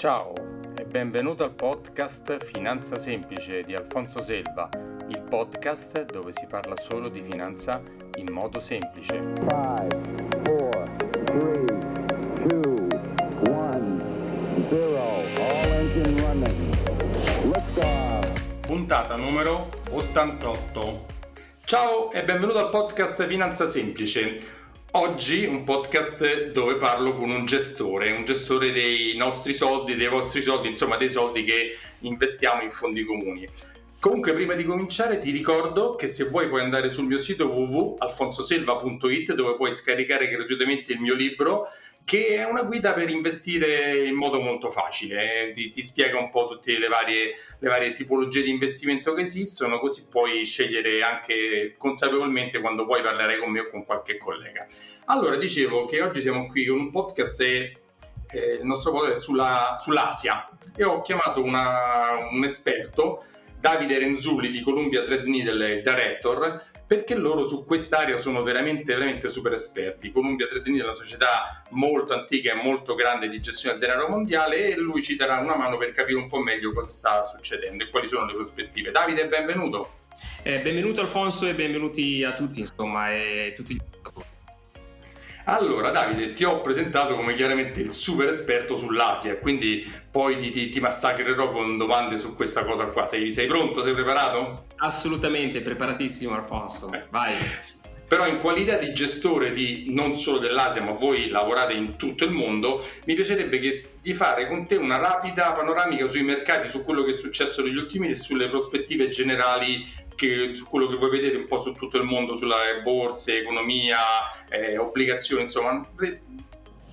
Ciao e benvenuto al podcast Finanza Semplice di Alfonso Selva, il podcast dove si parla solo di finanza in modo semplice. 5, 4, 3, 2, 1, 0, all engine running. Lift Puntata numero 88. Ciao e benvenuto al podcast Finanza Semplice. Oggi un podcast dove parlo con un gestore, un gestore dei nostri soldi, dei vostri soldi, insomma dei soldi che investiamo in fondi comuni. Comunque prima di cominciare ti ricordo che se vuoi puoi andare sul mio sito www.alfonsoselva.it dove puoi scaricare gratuitamente il mio libro che è una guida per investire in modo molto facile, eh, ti, ti, spiega un po' tutte le varie, le varie, tipologie di investimento che esistono, così puoi scegliere anche consapevolmente quando vuoi parlare con me o con qualche collega. Allora, dicevo che oggi siamo qui con un podcast e eh, il nostro podcast è sulla, sull'Asia e ho chiamato una, un esperto Davide Renzulli di Columbia Trade Needle Director perché loro su quest'area sono veramente, veramente super esperti. Columbia Trade Needle è una società molto antica e molto grande di gestione del denaro mondiale e lui ci darà una mano per capire un po' meglio cosa sta succedendo e quali sono le prospettive. Davide, benvenuto. Eh, benvenuto Alfonso e benvenuti a tutti, insomma, e tutti gli allora, Davide, ti ho presentato come chiaramente il super esperto sull'Asia, quindi poi ti, ti, ti massacrerò con domande su questa cosa qua. Sei, sei pronto? Sei preparato? Assolutamente, preparatissimo Alfonso. Eh. Vai. Però in qualità di gestore di non solo dell'Asia, ma voi lavorate in tutto il mondo, mi piacerebbe che, di fare con te una rapida panoramica sui mercati, su quello che è successo negli ultimi mesi e sulle prospettive generali che, su quello che voi vedete un po' su tutto il mondo, sulle borse, economia, eh, obbligazioni, insomma,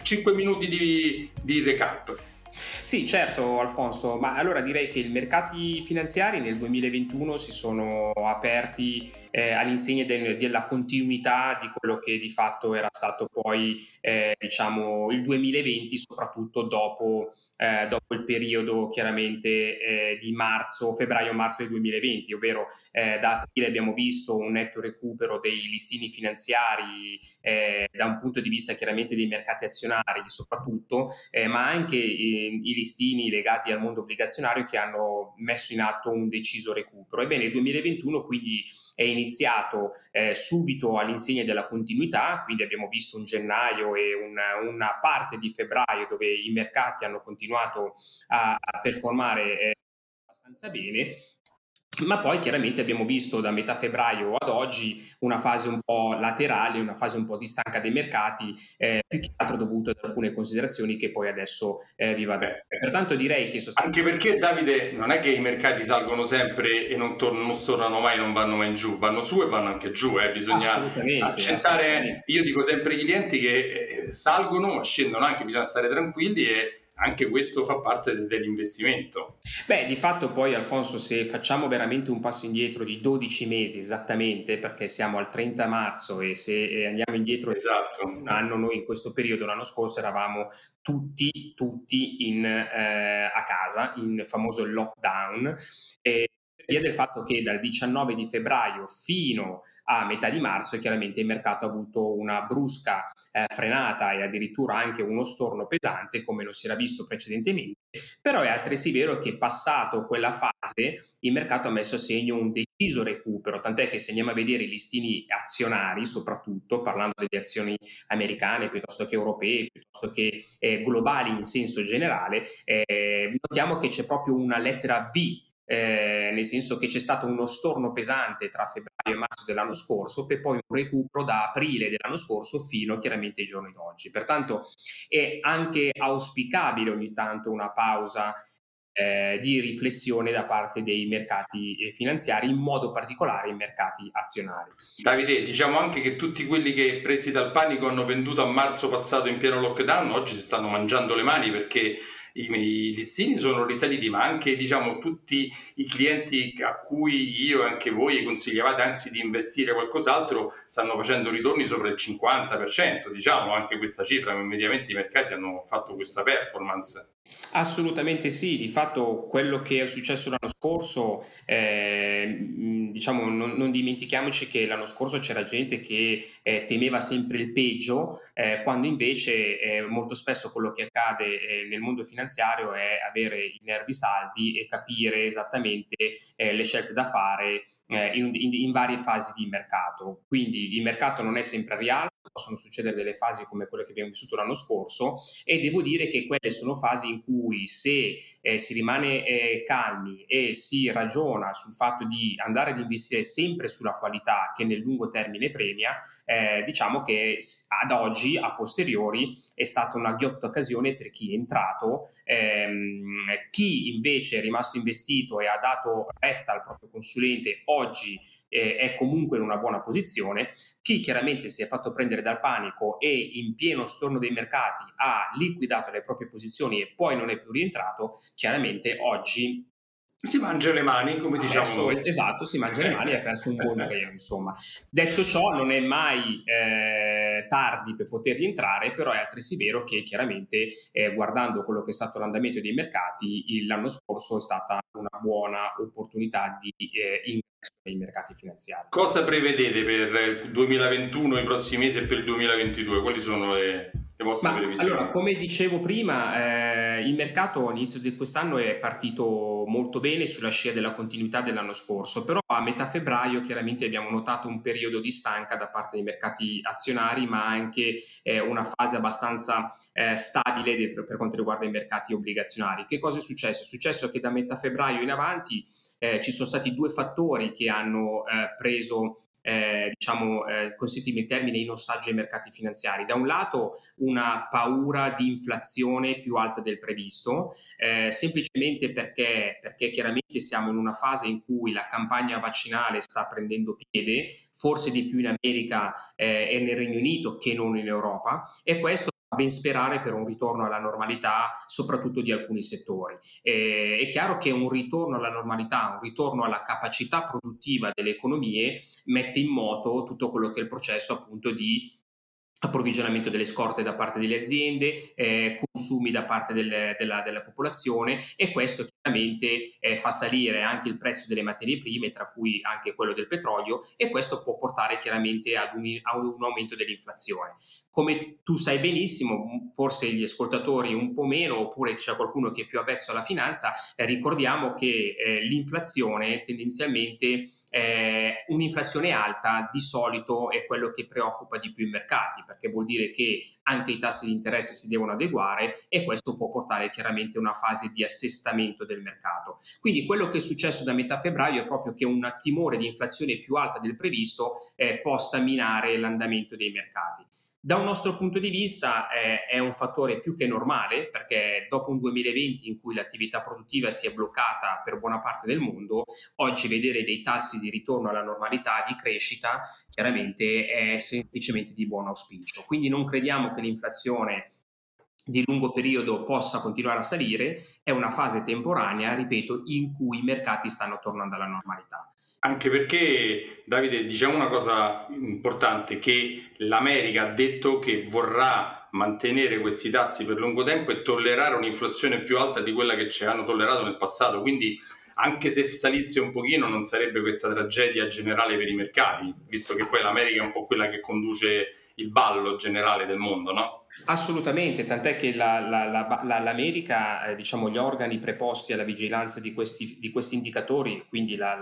5 minuti di, di recap. Sì, certo Alfonso, ma allora direi che i mercati finanziari nel 2021 si sono aperti eh, all'insegna del, della continuità di quello che di fatto era stato poi eh, diciamo il 2020, soprattutto dopo, eh, dopo il periodo chiaramente eh, di marzo, febbraio-marzo del 2020, ovvero eh, da aprile abbiamo visto un netto recupero dei listini finanziari eh, da un punto di vista chiaramente dei mercati azionari soprattutto, ma anche i listini legati al mondo obbligazionario che hanno messo in atto un deciso recupero. Ebbene, il 2021 quindi è iniziato eh, subito all'insegna della continuità, quindi abbiamo visto un gennaio e una, una parte di febbraio dove i mercati hanno continuato a, a performare eh, abbastanza bene ma poi chiaramente abbiamo visto da metà febbraio ad oggi una fase un po' laterale, una fase un po' distanca dei mercati, eh, più che altro dovuto ad alcune considerazioni che poi adesso eh, vi vado. Pertanto direi che sostanzialmente... Anche perché Davide non è che i mercati salgono sempre e non, tornano, non tornano mai, non vanno mai in giù, vanno su e vanno anche giù, eh. bisogna accettare, io dico sempre ai clienti che eh, salgono ma scendono anche, bisogna stare tranquilli e anche questo fa parte dell'investimento. Beh, di fatto poi Alfonso, se facciamo veramente un passo indietro di 12 mesi esattamente, perché siamo al 30 marzo e se andiamo indietro esatto. un anno, noi in questo periodo l'anno scorso eravamo tutti, tutti in, eh, a casa, in famoso lockdown. E via del fatto che dal 19 di febbraio fino a metà di marzo chiaramente il mercato ha avuto una brusca eh, frenata e addirittura anche uno storno pesante come non si era visto precedentemente, però è altresì vero che passato quella fase il mercato ha messo a segno un deciso recupero, tant'è che se andiamo a vedere i listini azionari, soprattutto parlando delle azioni americane piuttosto che europee, piuttosto che eh, globali in senso generale, eh, notiamo che c'è proprio una lettera V eh, nel senso che c'è stato uno storno pesante tra febbraio e marzo dell'anno scorso per poi un recupero da aprile dell'anno scorso fino chiaramente ai giorni d'oggi. Pertanto è anche auspicabile ogni tanto una pausa eh, di riflessione da parte dei mercati eh, finanziari, in modo particolare i mercati azionari. Davide, diciamo anche che tutti quelli che presi dal panico hanno venduto a marzo passato in pieno lockdown, oggi si stanno mangiando le mani perché i, i listini sono risaliti, ma anche diciamo, tutti i clienti a cui io e anche voi consigliavate anzi di investire qualcos'altro stanno facendo ritorni sopra il 50%, diciamo anche questa cifra, mediamente i mercati hanno fatto questa performance. Assolutamente sì, di fatto quello che è successo l'anno scorso eh, diciamo, non, non, dimentichiamoci che l'anno scorso c'era gente che eh, temeva sempre il peggio, eh, quando invece eh, molto spesso quello che accade eh, nel mondo finanziario è avere i nervi saldi e capire esattamente eh, le scelte da fare in, in, in varie fasi di mercato. Quindi il mercato non è sempre a rialzo, possono succedere delle fasi come quelle che abbiamo vissuto l'anno scorso e devo dire che quelle sono fasi in cui se eh, si rimane eh, calmi e si ragiona sul fatto di andare ad investire sempre sulla qualità che nel lungo termine premia, eh, diciamo che ad oggi, a posteriori, è stata una ghiotta occasione per chi è entrato, ehm, chi invece è rimasto investito e ha dato retta al proprio consulente oggi eh, è comunque in una buona posizione, chi chiaramente si è fatto prendere dal panico e in pieno storno dei mercati ha liquidato le proprie posizioni e poi non è più rientrato, chiaramente oggi si mangia le mani, come diciamo perso. Esatto, si mangia le mani e ha perso un buon treno, insomma. Detto ciò, non è mai eh, tardi per poter rientrare, però è altresì vero che chiaramente eh, guardando quello che è stato l'andamento dei mercati, l'anno scorso è stata una buona opportunità di eh, nei mercati finanziari. Cosa prevedete per il 2021, i prossimi mesi e per il 2022? Quali sono le le vostre Ma, previsioni? Allora, come dicevo prima, eh, il mercato all'inizio di quest'anno è partito molto bene sulla scia della continuità dell'anno scorso, però a metà febbraio chiaramente abbiamo notato un periodo di stanca da parte dei mercati azionari, ma anche eh, una fase abbastanza eh, stabile de- per quanto riguarda i mercati obbligazionari. Che cosa è successo? È successo che da metà febbraio in avanti eh, ci sono stati due fattori che hanno eh, preso eh, diciamo, eh, consentimi il termine, in ostaggio ai mercati finanziari. Da un lato una paura di inflazione più alta del previsto, eh, semplicemente perché, perché chiaramente siamo in una fase in cui la campagna vaccinale sta prendendo piede, forse di più in America eh, e nel Regno Unito che non in Europa, e questo ben sperare per un ritorno alla normalità, soprattutto di alcuni settori. E, è chiaro che un ritorno alla normalità, un ritorno alla capacità produttiva delle economie mette in moto tutto quello che è il processo appunto di approvvigionamento delle scorte da parte delle aziende, eh, consumi da parte del, della, della, popolazione e questo chiaramente eh, fa salire anche il prezzo delle materie prime, tra cui anche quello del petrolio e questo può portare chiaramente ad un, a un aumento dell'inflazione. Come tu sai benissimo, forse gli ascoltatori un po' meno, oppure c'è qualcuno che è più avverso alla finanza, eh, ricordiamo che eh, l'inflazione tendenzialmente eh, un'inflazione alta di solito è quello che preoccupa di più i mercati, perché vuol dire che anche i tassi di interesse si devono adeguare e questo può portare chiaramente a una fase di assestamento del mercato. Quindi quello che è successo da metà febbraio è proprio che un timore di inflazione più alta del previsto eh, possa minare l'andamento dei mercati. Da un nostro punto di vista eh, è un fattore più che normale perché dopo un 2020 in cui l'attività produttiva si è bloccata per buona parte del mondo, oggi vedere dei tassi di ritorno alla normalità, di crescita, chiaramente è semplicemente di buon auspicio. Quindi non crediamo che l'inflazione di lungo periodo possa continuare a salire, è una fase temporanea, ripeto, in cui i mercati stanno tornando alla normalità. Anche perché, Davide, diciamo una cosa importante, che l'America ha detto che vorrà mantenere questi tassi per lungo tempo e tollerare un'inflazione più alta di quella che ci hanno tollerato nel passato. Quindi anche se salisse un pochino non sarebbe questa tragedia generale per i mercati, visto che poi l'America è un po' quella che conduce il ballo generale del mondo, no? Assolutamente, tant'è che la, la, la, l'America, eh, diciamo gli organi preposti alla vigilanza di questi, di questi indicatori, quindi la,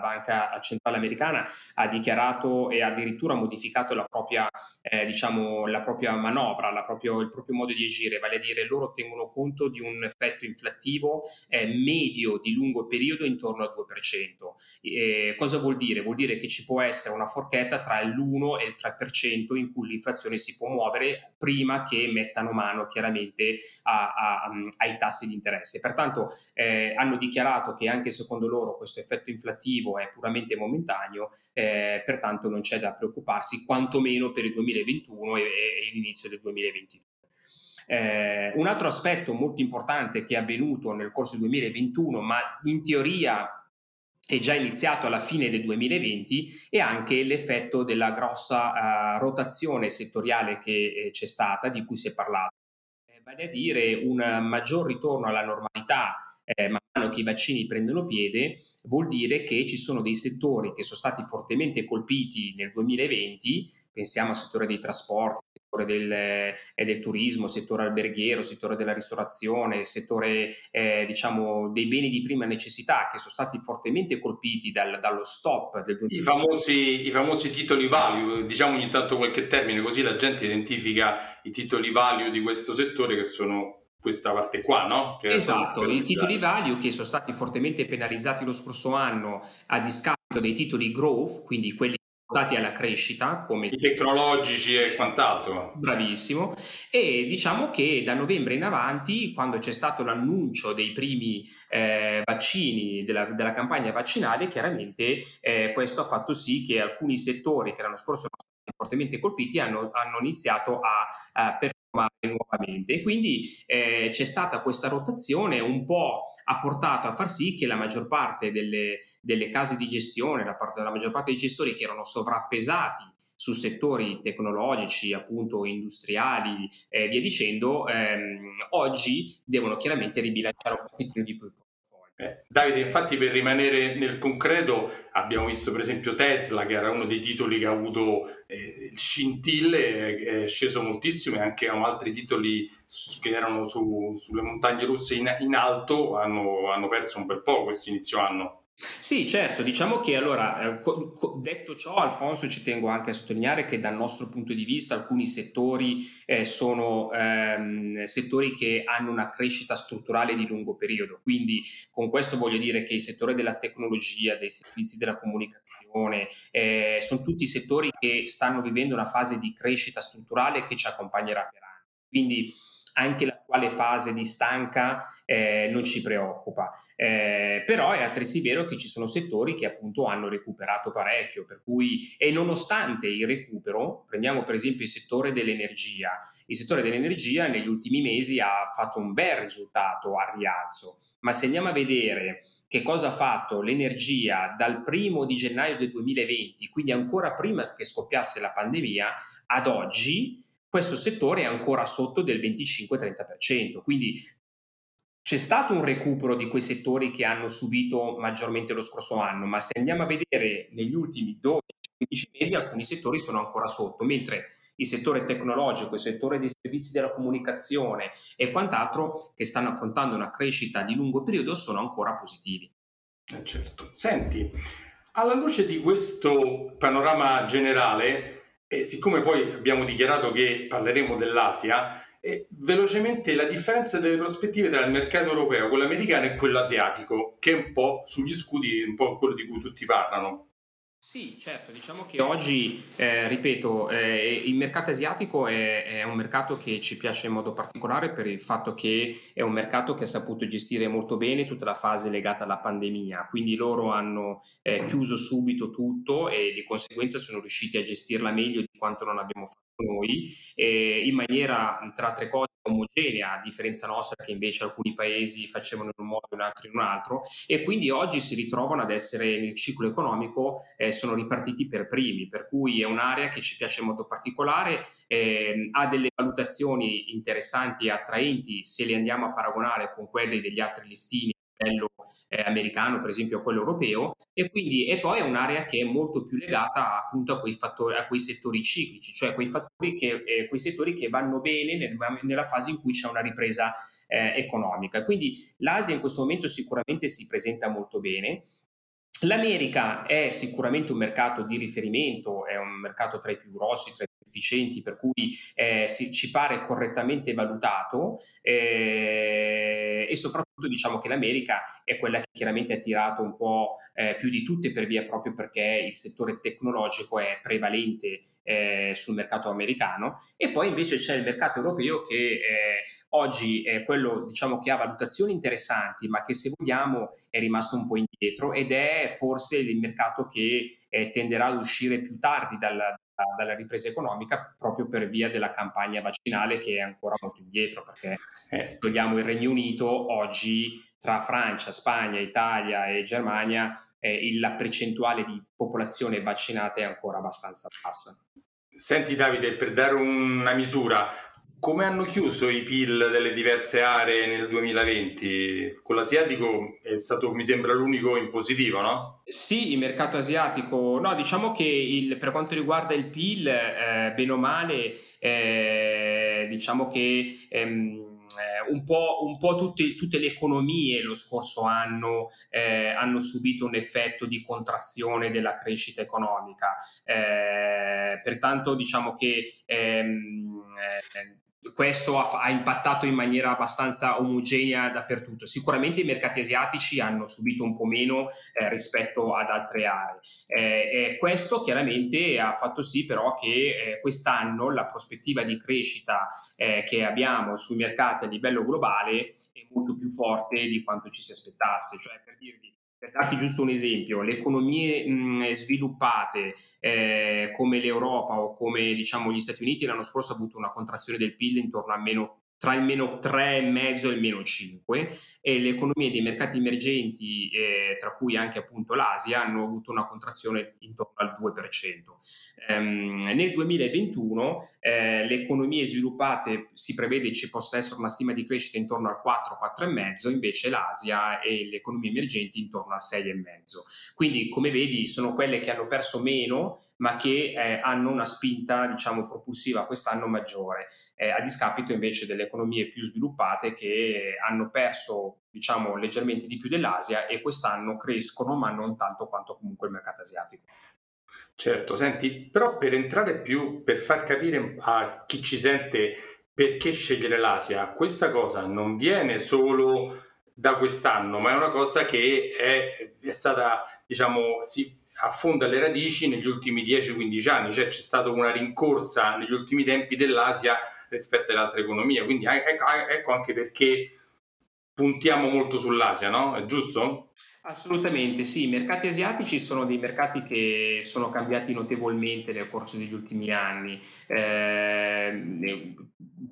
Banca Centrale Americana ha dichiarato e addirittura modificato la propria, eh, diciamo, propria manovra, proprio, il proprio modo di agire, vale a dire loro tengono conto di un effetto inflattivo eh, medio di lungo periodo intorno al 2%. cosa vuol dire? Vuol dire che ci può essere una forchetta tra l'1 e il 3% in cui l'inflazione si può muovere prima prima che mettano mano chiaramente a, a, ai tassi di interesse. Pertanto eh, hanno dichiarato che anche secondo loro questo effetto inflattivo è puramente momentaneo, eh, pertanto non c'è da preoccuparsi quantomeno per il 2021 e, e l'inizio del 2022. Eh, un altro aspetto molto importante che è avvenuto nel corso del 2021, ma in teoria è già iniziato alla fine del 2020 e anche l'effetto della grossa uh, rotazione settoriale che eh, c'è stata, di cui si è parlato. vale a dire un maggior ritorno alla normalità eh, man mano che i vaccini prendono piede, vuol dire che ci sono dei settori che sono stati fortemente colpiti nel 2020, pensiamo al settore dei trasporti, del, eh, del, turismo, settore alberghiero, settore della ristorazione, settore eh, diciamo dei beni di prima necessità che sono stati fortemente colpiti dal, dallo stop del 2020. I famosi, I famosi titoli value, diciamo ogni tanto qualche termine così la gente identifica i titoli value di questo settore che sono questa parte qua, no? Che esatto, i titoli value che sono stati fortemente penalizzati lo scorso anno a discapito dei titoli growth, quindi quelli portati alla crescita come i tecnologici e quant'altro. Bravissimo. E diciamo che da novembre in avanti, quando c'è stato l'annuncio dei primi eh, vaccini, della, della, campagna vaccinale, chiaramente eh, questo ha fatto sì che alcuni settori che l'anno scorso fortemente colpiti hanno, hanno iniziato a, a nuovamente. E quindi eh, c'è stata questa rotazione, un po' ha portato a far sì che la maggior parte delle, delle case di gestione, la, parte, la maggior parte dei gestori che erano sovrappesati su settori tecnologici, appunto industriali e eh, via dicendo, ehm, oggi devono chiaramente ribilanciare un pochettino di più eh, Davide, infatti per rimanere nel concreto abbiamo visto per esempio Tesla che era uno dei titoli che ha avuto eh, scintille, è sceso moltissimo e anche altri titoli che erano su, sulle montagne russe in, in alto hanno, hanno perso un bel po' questo inizio anno. Sì, certo, diciamo che allora, eh, detto ciò, Alfonso, ci tengo anche a sottolineare che dal nostro punto di vista alcuni settori eh, sono ehm, settori che hanno una crescita strutturale di lungo periodo, quindi con questo voglio dire che il settore della tecnologia, dei servizi della comunicazione, eh, sono tutti settori che stanno vivendo una fase di crescita strutturale che ci accompagnerà per anni. Quindi anche l'attuale fase di stanca eh, non ci preoccupa. Eh, però è altresì vero che ci sono settori che appunto hanno recuperato parecchio, per cui e nonostante il recupero, prendiamo per esempio il settore dell'energia, il settore dell'energia negli ultimi mesi ha fatto un bel risultato a rialzo, ma se andiamo a vedere che cosa ha fatto l'energia dal primo di gennaio del 2020, quindi ancora prima che scoppiasse la pandemia, ad oggi, questo settore è ancora sotto del 25-30%. Quindi c'è stato un recupero di quei settori che hanno subito maggiormente lo scorso anno, ma se andiamo a vedere negli ultimi 12-15 mesi alcuni settori sono ancora sotto, mentre il settore tecnologico, il settore dei servizi della comunicazione e quant'altro che stanno affrontando una crescita di lungo periodo sono ancora positivi. Eh certo. Senti, alla luce di questo panorama generale, e siccome poi abbiamo dichiarato che parleremo dell'Asia, eh, velocemente la differenza delle prospettive tra il mercato europeo, quello americano e quello asiatico, che è un po' sugli scudi, un po' quello di cui tutti parlano. Sì, certo, diciamo che oggi, eh, ripeto, eh, il mercato asiatico è, è, un mercato che ci piace in modo particolare per il fatto che è un mercato che ha saputo gestire molto bene tutta la fase legata alla pandemia, quindi loro hanno eh, chiuso subito tutto e di conseguenza sono riusciti a gestirla meglio di quanto non abbiamo fatto noi, in maniera, tra altre cose, omogenea, a differenza nostra che invece alcuni paesi facevano in un modo e in altri in un altro, e quindi oggi si ritrovano ad essere nel ciclo economico, eh, sono ripartiti per primi, per cui è un'area che ci piace molto particolare, eh, ha delle valutazioni interessanti e attraenti se le andiamo a paragonare con quelle degli altri listini livello eh, americano, per esempio a quello europeo, e quindi e poi è un'area che è molto più legata appunto a quei, fattori, a quei settori ciclici, cioè quei, che, eh, quei settori che vanno bene nel, nella fase in cui c'è una ripresa eh, economica. Quindi l'Asia in questo momento sicuramente si presenta molto bene. L'America è sicuramente un mercato di riferimento, è un mercato tra i più grossi, tra i più efficienti, per cui eh, si, ci pare correttamente valutato eh, e soprattutto diciamo che l'America è quella che chiaramente ha tirato un po' eh, più di tutte per via proprio perché il settore tecnologico è prevalente eh, sul mercato americano. E poi invece c'è il mercato europeo che eh, oggi è quello diciamo che ha valutazioni interessanti ma che se vogliamo è rimasto un po' indietro ed è forse il mercato che eh, tenderà ad uscire più tardi dalla, dalla ripresa economica proprio per via della campagna vaccinale che è ancora molto indietro perché eh. se togliamo il Regno Unito oggi tra Francia, Spagna, Italia e Germania eh, la percentuale di popolazione vaccinata è ancora abbastanza bassa. Senti Davide, per dare una misura, come hanno chiuso i PIL delle diverse aree nel 2020? Con l'asiatico è stato, mi sembra, l'unico in positivo, no? Sì, il mercato asiatico, no, diciamo che il, per quanto riguarda il PIL, eh, bene o male, eh, diciamo che... Ehm, eh, un po', un po tutte, tutte, le economie lo scorso anno eh, hanno subito un effetto di contrazione della crescita economica. Eh, pertanto diciamo che ehm, eh, questo ha, ha, impattato in maniera abbastanza omogenea dappertutto. Sicuramente i mercati asiatici hanno subito un po' meno eh, rispetto ad altre aree. Eh, questo chiaramente ha fatto sì però che eh, quest'anno la prospettiva di crescita eh, che abbiamo sui mercati a livello globale è molto più forte di quanto ci si aspettasse. Cioè, per dirvi, per darti giusto un esempio, le economie mh, sviluppate eh, come l'Europa o come diciamo, gli Stati Uniti l'anno scorso hanno avuto una contrazione del PIL intorno a meno tra il meno 3,5 e il meno 5 e le economie dei mercati emergenti, eh, tra cui anche appunto l'Asia, hanno avuto una contrazione intorno al 2%. Ehm, nel 2021 eh, le economie sviluppate si prevede ci possa essere una stima di crescita intorno al 4-4,5, invece l'Asia e le economie emergenti intorno al 6,5. Quindi come vedi sono quelle che hanno perso meno ma che eh, hanno una spinta diciamo propulsiva quest'anno maggiore, eh, a discapito invece delle economie più sviluppate che hanno perso diciamo leggermente di più dell'Asia e quest'anno crescono ma non tanto quanto comunque il mercato asiatico. Certo, senti, però per entrare più, per far capire a chi ci sente perché scegliere l'Asia, questa cosa non viene solo da quest'anno, ma è una cosa che è, è stata, diciamo, si affonda le radici negli ultimi 10-15 anni, cioè c'è stata una rincorsa negli ultimi tempi dell'Asia rispetto alle altre economie. Quindi ecco, anche perché puntiamo molto sull'Asia, no? È giusto? Assolutamente sì, i mercati asiatici sono dei mercati che sono cambiati notevolmente nel corso degli ultimi anni. Eh,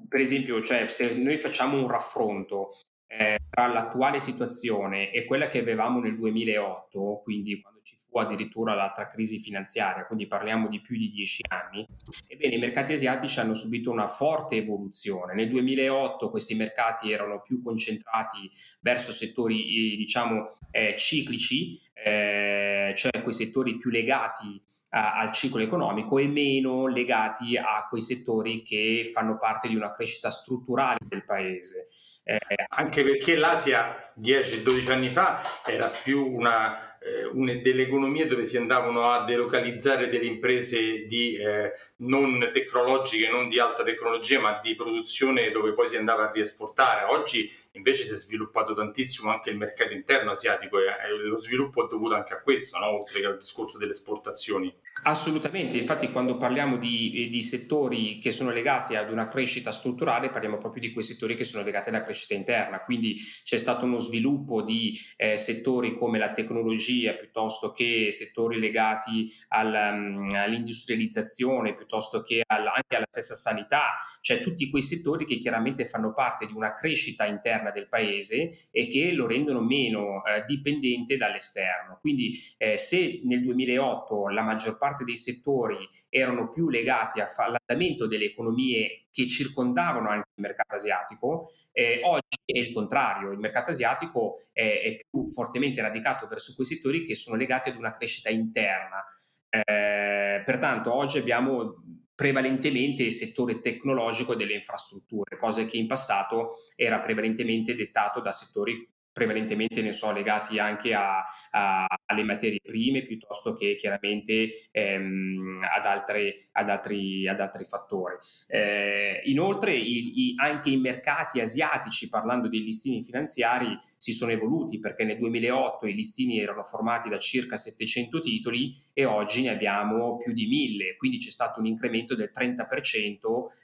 per esempio, cioè, se noi facciamo un raffronto eh, tra l'attuale situazione e quella che avevamo nel 2008, quindi quando ci fu addirittura l'altra crisi finanziaria, quindi parliamo di più di dieci anni, ebbene i mercati asiatici hanno subito una forte evoluzione. Nel 2008 questi mercati erano più concentrati verso settori, eh, diciamo, eh, ciclici, eh, cioè quei settori più legati a, al ciclo economico e meno legati a quei settori che fanno parte di una crescita strutturale del paese. Eh, Anche perché l'Asia 10-12 anni fa era più una eh, delle economie dove si andavano a delocalizzare delle imprese di, eh, non tecnologiche, non di alta tecnologia, ma di produzione dove poi si andava a riesportare. Oggi invece si è sviluppato tantissimo anche il mercato interno asiatico e lo sviluppo è dovuto anche a questo, no? oltre che al discorso delle esportazioni. Assolutamente, infatti quando parliamo di, di, settori che sono legati ad una crescita strutturale parliamo proprio di quei settori che sono legati alla crescita interna, quindi c'è stato uno sviluppo di eh, settori come la tecnologia piuttosto che settori legati al, um, all'industrializzazione piuttosto che al, anche alla stessa sanità, cioè tutti quei settori che chiaramente fanno parte di una crescita interna del paese e che lo rendono meno eh, dipendente dall'esterno. Quindi eh, se nel 2008 la maggior parte parte dei settori erano più legati all'andamento delle economie che circondavano anche il mercato asiatico, eh, oggi è il contrario, il mercato asiatico è, è, più fortemente radicato verso quei settori che sono legati ad una crescita interna. Eh, pertanto oggi abbiamo prevalentemente il settore tecnologico e delle infrastrutture, cosa che in passato era prevalentemente dettato da settori prevalentemente ne so legati anche a, a, alle materie prime piuttosto che chiaramente ehm, ad, altre, ad, altri, ad, altri, fattori. Eh, inoltre i, i, anche i mercati asiatici, parlando dei listini finanziari, si sono evoluti perché nel 2008 i listini erano formati da circa 700 titoli e oggi ne abbiamo più di 1000, quindi c'è stato un incremento del 30%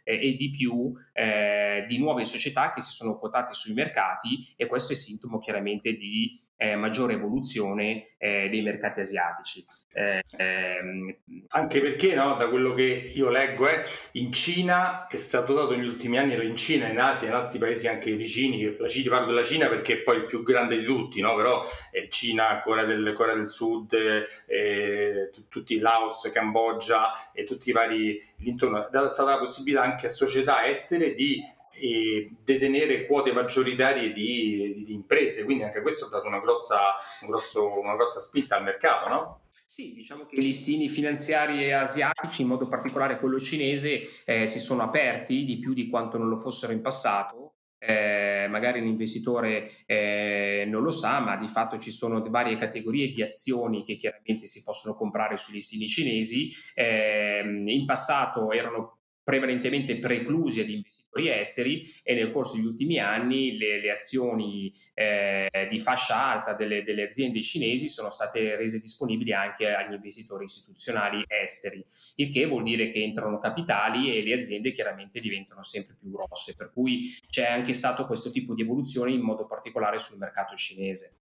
eh, e di più eh, di nuove società che si sono quotate sui mercati e questo è sintomo chiaramente di eh, maggiore evoluzione eh, dei mercati asiatici. Eh, ehm, Anche perché, no, da quello che io leggo, eh, in Cina è stato dato negli ultimi anni, in Cina, in Asia, in altri paesi anche vicini, la Cina, parlo della Cina perché è poi il più grande di tutti, no? però eh, Cina, Corea del, Corea del Sud, eh, t- tutti Laos, Cambogia e tutti i vari l'intorno, è stata la possibilità anche a società estere di e detenere quote maggioritarie di, di, imprese, quindi anche questo ha dato una grossa, un grosso, una grossa spinta al mercato, no? Sì, diciamo che gli listini finanziari asiatici, in modo particolare quello cinese, eh, si sono aperti di più di quanto non lo fossero in passato. Eh, magari l'investitore eh, non lo sa, ma di fatto ci sono varie categorie di azioni che chiaramente si possono comprare sui listini cinesi. Ehm, in passato erano prevalentemente preclusi ad investitori esteri e nel corso degli ultimi anni le, le azioni eh, di fascia alta delle, delle, aziende cinesi sono state rese disponibili anche agli investitori istituzionali esteri, il che vuol dire che entrano capitali e le aziende chiaramente diventano sempre più grosse, per cui c'è anche stato questo tipo di evoluzione in modo particolare sul mercato cinese.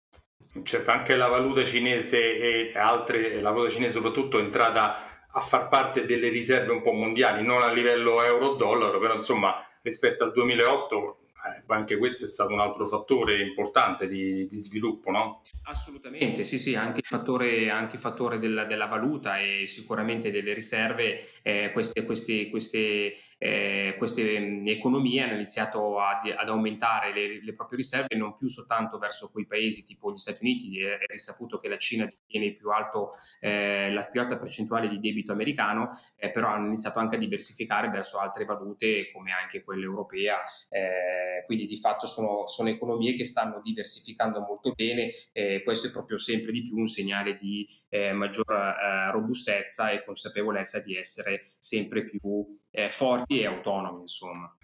Certo, anche la valuta cinese e altre, la valuta cinese soprattutto è entrata a far parte delle riserve un po' mondiali, non a livello euro-dollaro, però insomma rispetto al 2008 eh, anche questo è stato un altro fattore importante di, di sviluppo, no? Assolutamente, sì, sì, anche il fattore, anche il fattore della, della, valuta e sicuramente delle riserve, eh, queste, queste, queste, eh, queste, mm, economie hanno iniziato a, ad aumentare le, le, proprie riserve non più soltanto verso quei paesi tipo gli Stati Uniti, è, risaputo che la Cina detiene più alto, eh, la più alta percentuale di debito americano, eh, però hanno iniziato anche a diversificare verso altre valute come anche quella europea eh, quindi di fatto sono, sono, economie che stanno diversificando molto bene e questo è proprio sempre di più un segnale di eh, maggior eh, robustezza e consapevolezza di essere sempre più eh, forti e autonomi, insomma.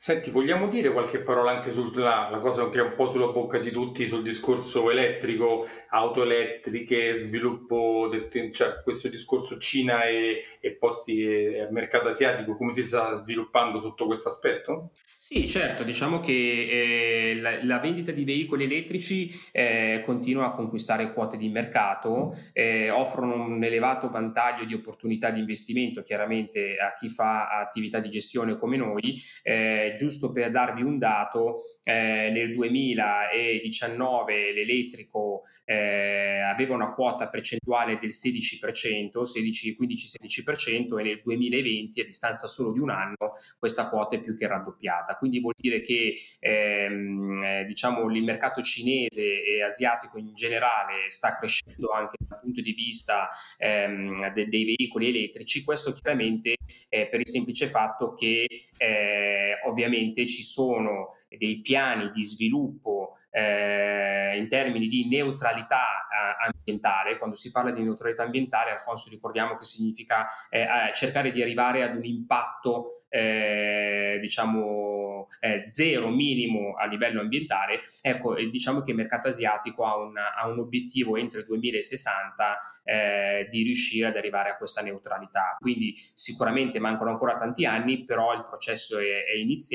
Senti, vogliamo dire qualche parola anche sulla cosa che è un po' sulla bocca di tutti, sul discorso elettrico, auto elettriche, sviluppo, del, cioè questo discorso Cina e, e posti e mercato asiatico, come si sta sviluppando sotto questo aspetto? Sì, certo, diciamo che eh, la, la, vendita di veicoli elettrici eh, continua a conquistare quote di mercato, eh, offrono un elevato vantaggio di opportunità di investimento chiaramente a chi fa attività di gestione come noi eh, giusto per darvi un dato, eh, nel 2019 l'elettrico eh, aveva una quota percentuale del 16%, 16, 15-16% e nel 2020 a distanza solo di un anno questa quota è più che raddoppiata. Quindi vuol dire che ehm, eh, diciamo, il mercato cinese e asiatico in generale sta crescendo anche dal punto di vista ehm, de- dei veicoli elettrici. Questo chiaramente per il semplice fatto che eh, ovviamente ci sono dei piani di sviluppo eh, in termini di neutralità eh, ambientale. Quando si parla di neutralità ambientale, Alfonso, ricordiamo che significa eh, cercare di arrivare ad un impatto, eh, diciamo, eh, zero minimo a livello ambientale. Ecco, diciamo che il mercato asiatico ha un, ha un obiettivo entro il 2060 eh, di riuscire ad arrivare a questa neutralità. Quindi sicuramente mancano ancora tanti anni, però il processo è, è iniziato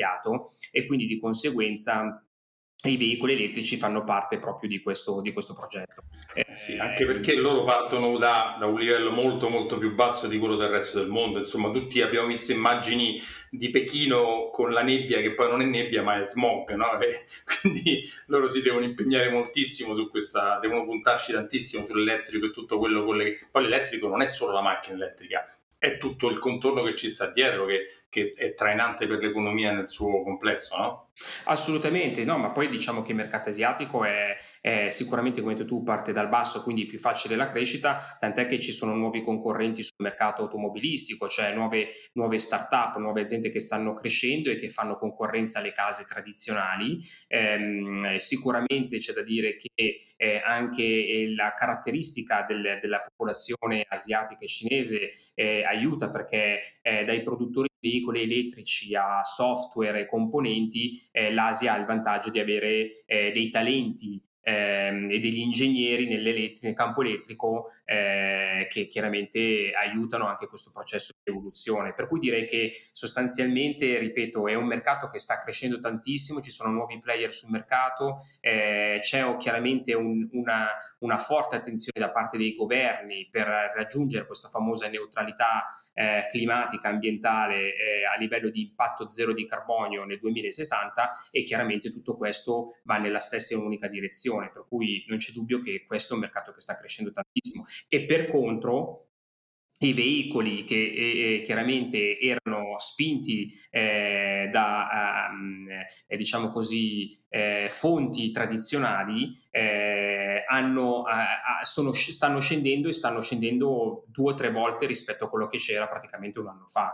e quindi di conseguenza i veicoli elettrici fanno parte proprio di questo, di questo progetto. Eh, sì, anche perché loro partono da, da, un livello molto molto più basso di quello del resto del mondo. Insomma, tutti abbiamo visto immagini di Pechino con la nebbia che poi non è nebbia ma è smog, no? E quindi loro si devono impegnare moltissimo su questa, devono puntarci tantissimo sull'elettrico e tutto quello con le... Poi l'elettrico non è solo la macchina elettrica, è tutto il contorno che ci sta dietro che, che è trainante per l'economia nel suo complesso, no? Assolutamente, no, ma poi diciamo che il mercato asiatico è, è sicuramente, come detto tu, parte dal basso, quindi è più facile la crescita, tant'è che ci sono nuovi concorrenti sul mercato automobilistico, cioè nuove, nuove start-up, nuove aziende che stanno crescendo e che fanno concorrenza alle case tradizionali. Eh, sicuramente c'è da dire che eh, anche la caratteristica del, della popolazione asiatica e cinese eh, aiuta perché eh, dai produttori veicoli elettrici a software e componenti eh, l'Asia ha il vantaggio di avere eh, dei talenti ehm, e degli ingegneri nel campo elettrico eh, che chiaramente aiutano anche questo processo evoluzione. Per cui direi che sostanzialmente, ripeto, è un mercato che sta crescendo tantissimo, ci sono nuovi player sul mercato, eh, c'è chiaramente un, una, una, forte attenzione da parte dei governi per raggiungere questa famosa neutralità eh, climatica, ambientale eh, a livello di impatto zero di carbonio nel 2060 e chiaramente tutto questo va nella stessa e unica direzione, per cui non c'è dubbio che questo è un mercato che sta crescendo tantissimo. E per contro, i veicoli che eh, chiaramente erano spinti eh, da um, eh, diciamo così eh, fonti tradizionali eh, hanno, sono, stanno scendendo e stanno scendendo due o tre volte rispetto a quello che c'era praticamente un anno fa.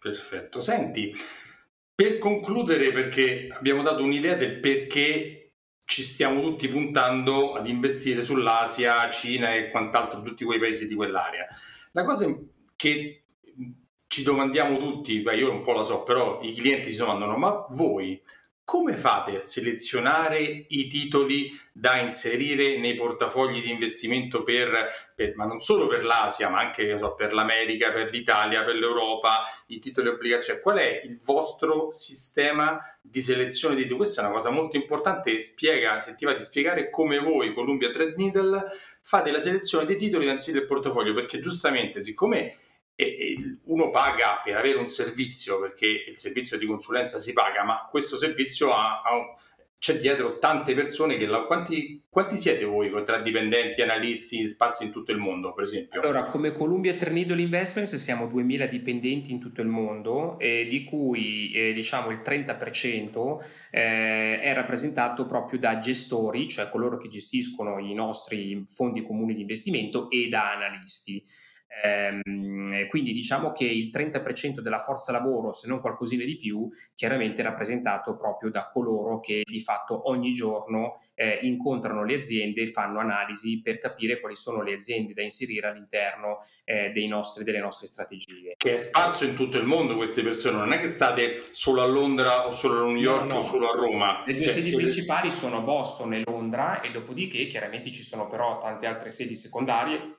Perfetto. Senti, per concludere, perché abbiamo dato un'idea del perché ci stiamo tutti puntando ad investire sull'Asia, Cina e quant'altro, tutti quei paesi di quell'area. La cosa che ci domandiamo tutti, beh, io un po' la so, però i clienti si domandano, ma voi come fate a selezionare i titoli da inserire nei portafogli di investimento per, per ma non solo per l'Asia, ma anche so, per l'America, per l'Italia, per l'Europa, i titoli obbligazioni? Qual è il vostro sistema di selezione di titoli? Questa è una cosa molto importante, spiega, se ti va di spiegare come voi, Columbia Trade Needle, fate la selezione dei titoli da inserire nel portafoglio, perché giustamente siccome e uno paga per avere un servizio perché il servizio di consulenza si paga, ma questo servizio ha, ha c'è dietro tante persone che la, quanti, quanti, siete voi tra dipendenti, analisti sparsi in tutto il mondo per esempio? Allora come Columbia Ternidol Investments siamo 2000 dipendenti in tutto il mondo eh, di cui eh, diciamo il 30% eh, è rappresentato proprio da gestori cioè coloro che gestiscono i nostri fondi comuni di investimento e da analisti Ehm, quindi diciamo che il 30% della forza lavoro, se non qualcosina di più, chiaramente è rappresentato proprio da coloro che di fatto ogni giorno eh, incontrano le aziende e fanno analisi per capire quali sono le aziende da inserire all'interno eh, nostri, delle nostre strategie. Che è sparso in tutto il mondo queste persone, non è che state solo a Londra o solo a New York no, no. o solo a Roma. Le due cioè, sedi principali sono Boston e Londra e dopodiché chiaramente ci sono però tante altre sedi secondarie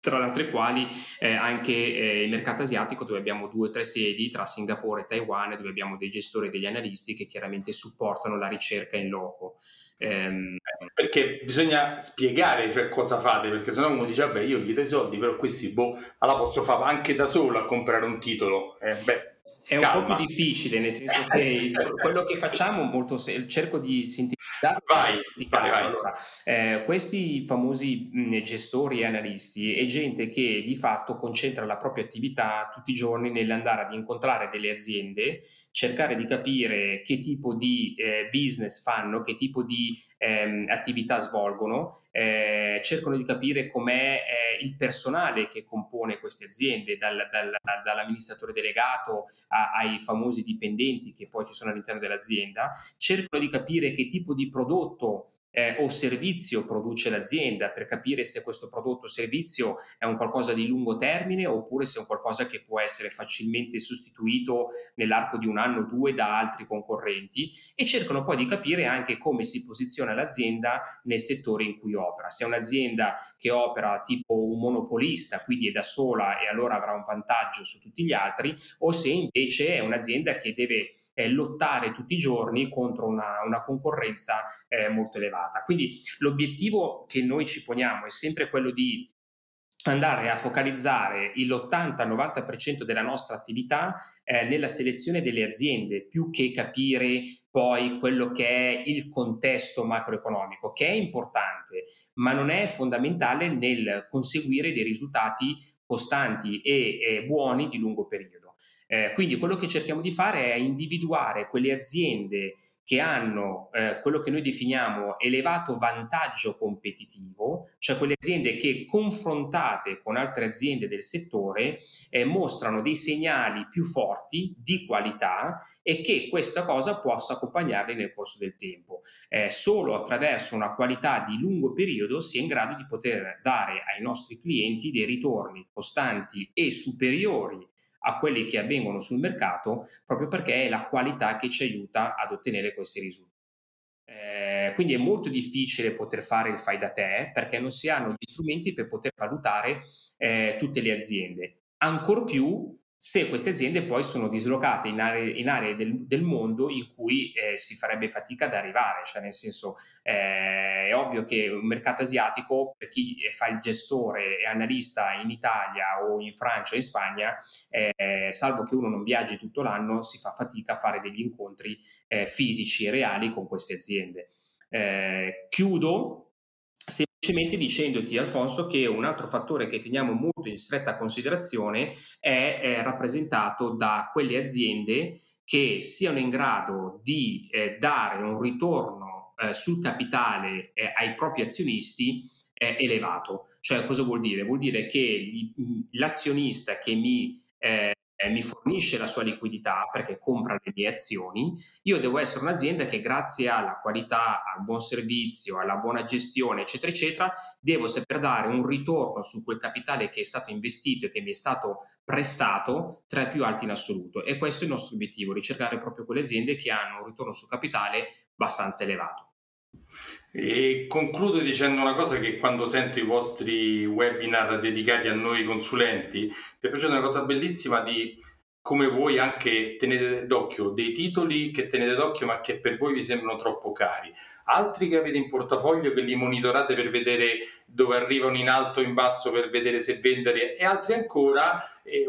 tra le altre quali eh, anche eh, il mercato asiatico dove abbiamo due o tre sedi tra Singapore e Taiwan dove abbiamo dei gestori e degli analisti che chiaramente supportano la ricerca in loco. Ehm... Perché bisogna spiegare cioè, cosa fate, perché sennò uno dice vabbè io gli do i soldi però questi boh, allora posso fare anche da solo a comprare un titolo. Eh, beh, è Calma. un po' più difficile, nel senso che quello che facciamo molto cerco di sintetizzare. Vai, vai, vai. Allora, eh, questi famosi mh, gestori e analisti è gente che di fatto concentra la propria attività tutti i giorni nell'andare ad incontrare delle aziende, cercare di capire che tipo di eh, business fanno, che tipo di ehm, attività svolgono, eh, cercano di capire com'è eh, il personale che compone queste aziende, dal, dal, dall'amministratore delegato a, ai famosi dipendenti che poi ci sono all'interno dell'azienda, cercano di capire che tipo di prodotto eh, o servizio produce l'azienda per capire se questo prodotto o servizio è un qualcosa di lungo termine oppure se è un qualcosa che può essere facilmente sostituito nell'arco di un anno o due da altri concorrenti e cercano poi di capire anche come si posiziona l'azienda nel settore in cui opera. Se è un'azienda che opera tipo un monopolista, quindi è da sola e allora avrà un vantaggio su tutti gli altri, o se invece è un'azienda che deve eh, lottare tutti i giorni contro una, una concorrenza eh, molto elevata. Quindi l'obiettivo che noi ci poniamo è sempre quello di andare a focalizzare l'80-90% della nostra attività eh, nella selezione delle aziende, più che capire poi quello che è il contesto macroeconomico, che è importante, ma non è fondamentale nel conseguire dei risultati costanti e eh, buoni di lungo periodo. Eh, quindi quello che cerchiamo di fare è individuare quelle aziende che hanno eh, quello che noi definiamo elevato vantaggio competitivo, cioè quelle aziende che confrontate con altre aziende del settore eh, mostrano dei segnali più forti di qualità e che questa cosa possa accompagnarli nel corso del tempo. Eh, solo attraverso una qualità di lungo periodo si è in grado di poter dare ai nostri clienti dei ritorni costanti e superiori a quelli che avvengono sul mercato proprio perché è la qualità che ci aiuta ad ottenere questi risultati. Eh, quindi è molto difficile poter fare il fai da te perché non si hanno gli strumenti per poter valutare eh, tutte le aziende. ancor più se queste aziende poi sono dislocate in aree, in aree del, del, mondo in cui eh, si farebbe fatica ad arrivare, cioè nel senso eh, è ovvio che un mercato asiatico per chi fa il gestore e analista in Italia o in Francia o in Spagna, eh, salvo che uno non viaggi tutto l'anno, si fa fatica a fare degli incontri eh, fisici e reali con queste aziende. Eh, chiudo semplicemente dicendoti, Alfonso, che un altro fattore che teniamo molto in stretta considerazione è, è rappresentato da quelle aziende che siano in grado di eh, dare un ritorno eh, sul capitale eh, ai propri azionisti eh, elevato. Cioè, cosa vuol dire? Vuol dire che gli, l'azionista che mi eh, mi fornisce la sua liquidità perché compra le mie azioni, io devo essere un'azienda che grazie alla qualità, al buon servizio, alla buona gestione, eccetera, eccetera, devo saper dare un ritorno su quel capitale che è stato investito e che mi è stato prestato tra i più alti in assoluto. E questo è il nostro obiettivo, ricercare proprio quelle aziende che hanno un ritorno sul capitale abbastanza elevato. E concludo dicendo una cosa che quando sento i vostri webinar dedicati a noi consulenti, mi è piaciuta una cosa bellissima di come voi anche tenete d'occhio dei titoli che tenete d'occhio ma che per voi vi sembrano troppo cari, altri che avete in portafoglio che li monitorate per vedere dove arrivano in alto o in basso per vedere se vendere e altri ancora,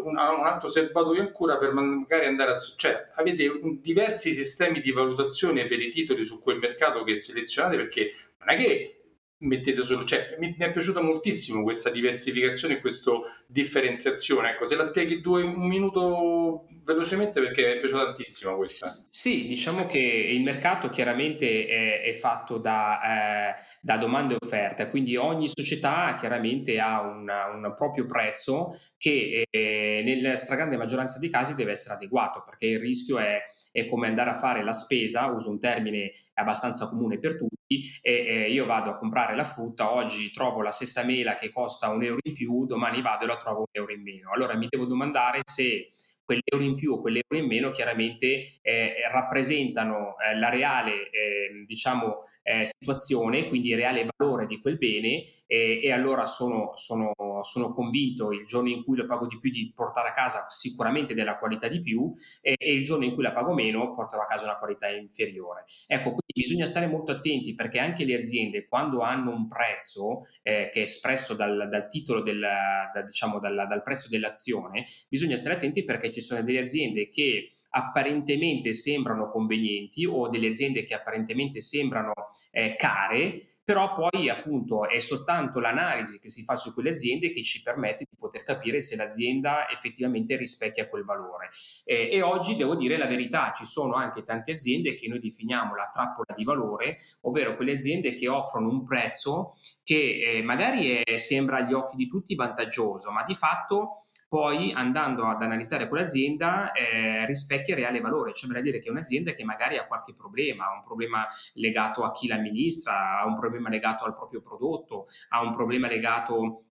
un, un, altro serbatoio ancora per magari andare a... cioè avete un, diversi sistemi di valutazione per i titoli su quel mercato che selezionate perché non è che mettete solo, cioè mi, mi, è piaciuta moltissimo questa diversificazione e questa differenziazione. Ecco, se la spieghi due, un minuto velocemente perché mi è piaciuta tantissimo questa. Sì, diciamo che il mercato chiaramente è, è fatto da, eh, da, domande e offerte, quindi ogni società chiaramente ha una, un proprio prezzo che eh, nella stragrande maggioranza dei casi deve essere adeguato perché il rischio è è come andare a fare la spesa, uso un termine abbastanza comune per tutti, e, e io vado a comprare la frutta, oggi trovo la stessa mela che costa un euro in più, domani vado e la trovo un euro in meno. Allora mi devo domandare se quell'euro in più o quell'euro in meno chiaramente eh, rappresentano eh, la reale eh, diciamo, eh, situazione, quindi il reale valore di quel bene e allora sono, sono, sono, convinto il giorno in cui lo pago di più di portare a casa sicuramente della qualità di più e il giorno in cui la pago meno porterò a casa una qualità inferiore. Ecco, quindi bisogna stare molto attenti perché anche le aziende quando hanno un prezzo eh, che è espresso dal, dal titolo del, da, diciamo, dal, dal prezzo dell'azione, bisogna stare attenti perché ci sono delle aziende che apparentemente sembrano convenienti o delle aziende che apparentemente sembrano eh, care, però poi appunto è soltanto l'analisi che si fa su quelle aziende che ci permette di poter capire se l'azienda effettivamente rispecchia quel valore. Eh, e oggi devo dire la verità, ci sono anche tante aziende che noi definiamo la trappola di valore, ovvero quelle aziende che offrono un prezzo che eh, magari è, sembra agli occhi di tutti vantaggioso, ma di fatto poi andando ad analizzare quell'azienda eh, rispecchia il reale valore, cioè vuol dire che è un'azienda che magari ha qualche problema, ha un problema legato a chi l'amministra, ha un problema legato al proprio prodotto, ha un problema legato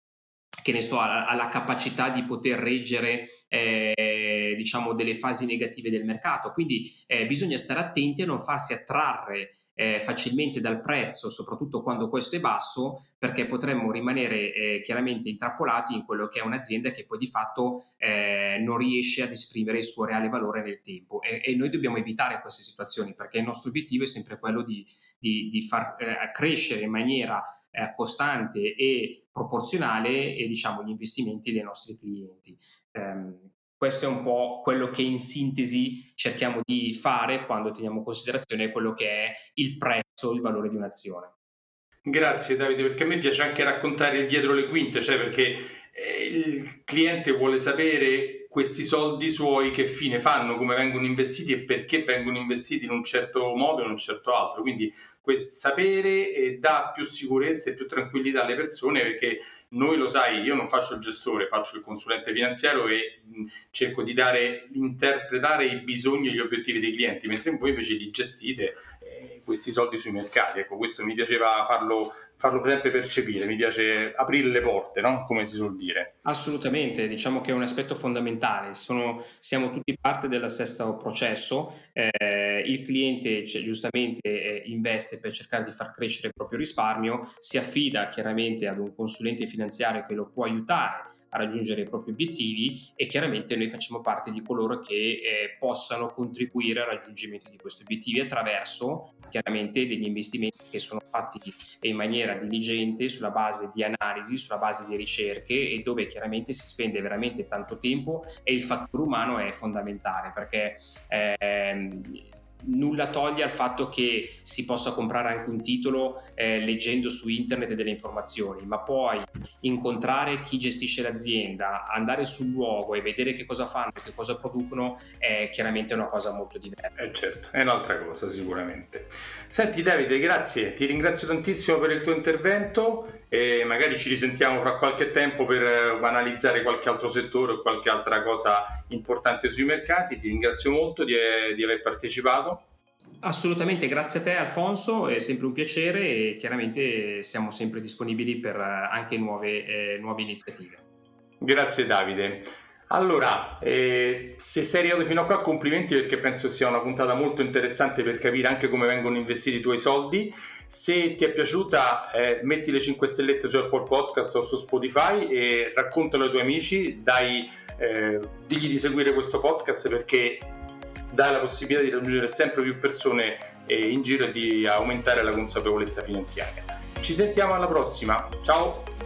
che ne so, alla, capacità di poter reggere eh, diciamo delle fasi negative del mercato. Quindi eh, bisogna stare attenti a non farsi attrarre eh, facilmente dal prezzo, soprattutto quando questo è basso, perché potremmo rimanere eh, chiaramente intrappolati in quello che è un'azienda che poi di fatto eh, non riesce ad esprimere il suo reale valore nel tempo. E, e, noi dobbiamo evitare queste situazioni perché il nostro obiettivo è sempre quello di, di, di far eh, crescere in maniera costante e proporzionale e, diciamo, gli investimenti dei nostri clienti. Um, questo è un po' quello che in sintesi cerchiamo di fare quando teniamo in considerazione quello che è il prezzo, il valore di un'azione. Grazie Davide, perché a me piace anche raccontare dietro le quinte, cioè perché eh, il cliente vuole sapere questi soldi suoi che fine fanno, come vengono investiti e perché vengono investiti in un certo modo e in un certo altro. Quindi sapere eh, dà più sicurezza e più tranquillità alle persone perché noi lo sai, io non faccio il gestore, faccio il consulente finanziario e cerco di dare, interpretare i bisogni e gli obiettivi dei clienti, mentre voi invece li gestite eh, questi soldi sui mercati. Ecco, questo mi piaceva farlo farlo sempre percepire, mi piace aprire le porte, no? come si suol dire. Assolutamente, diciamo che è un aspetto fondamentale, Sono, siamo tutti parte dello stesso processo, eh, il cliente cioè, giustamente eh, investe per cercare di far crescere il proprio risparmio, si affida chiaramente ad un consulente finanziario che lo può aiutare a raggiungere i propri obiettivi e chiaramente noi facciamo parte di coloro che eh, possano contribuire al raggiungimento di questi obiettivi attraverso chiaramente degli investimenti che sono fatti in maniera diligente sulla base di analisi, sulla base di ricerche e dove chiaramente si spende veramente tanto tempo e il fattore umano è fondamentale perché ehm, nulla toglie al fatto che si possa comprare anche un titolo eh, leggendo su internet delle informazioni, ma poi incontrare chi gestisce l'azienda, andare sul luogo e vedere che cosa fanno e che cosa producono è chiaramente una cosa molto diversa. Eh certo, è un'altra cosa sicuramente. Senti Davide, grazie, ti ringrazio tantissimo per il tuo intervento e magari ci risentiamo fra qualche tempo per eh, analizzare qualche altro settore o qualche altra cosa importante sui mercati. Ti ringrazio molto di, eh, di aver partecipato. Assolutamente, grazie a te Alfonso, è sempre un piacere e chiaramente siamo sempre disponibili per eh, anche nuove, eh, nuove iniziative. Grazie Davide. Allora, eh, se sei arrivato fino a qua, complimenti perché penso sia una puntata molto interessante per capire anche come vengono investiti i tuoi soldi. Se ti è piaciuta, eh, metti le 5 stellette su Apple Podcast o su Spotify e raccontalo ai tuoi amici, dai, eh, digli di seguire questo podcast perché dà la possibilità di raggiungere sempre più persone in giro e di aumentare la consapevolezza finanziaria. Ci sentiamo alla prossima, ciao!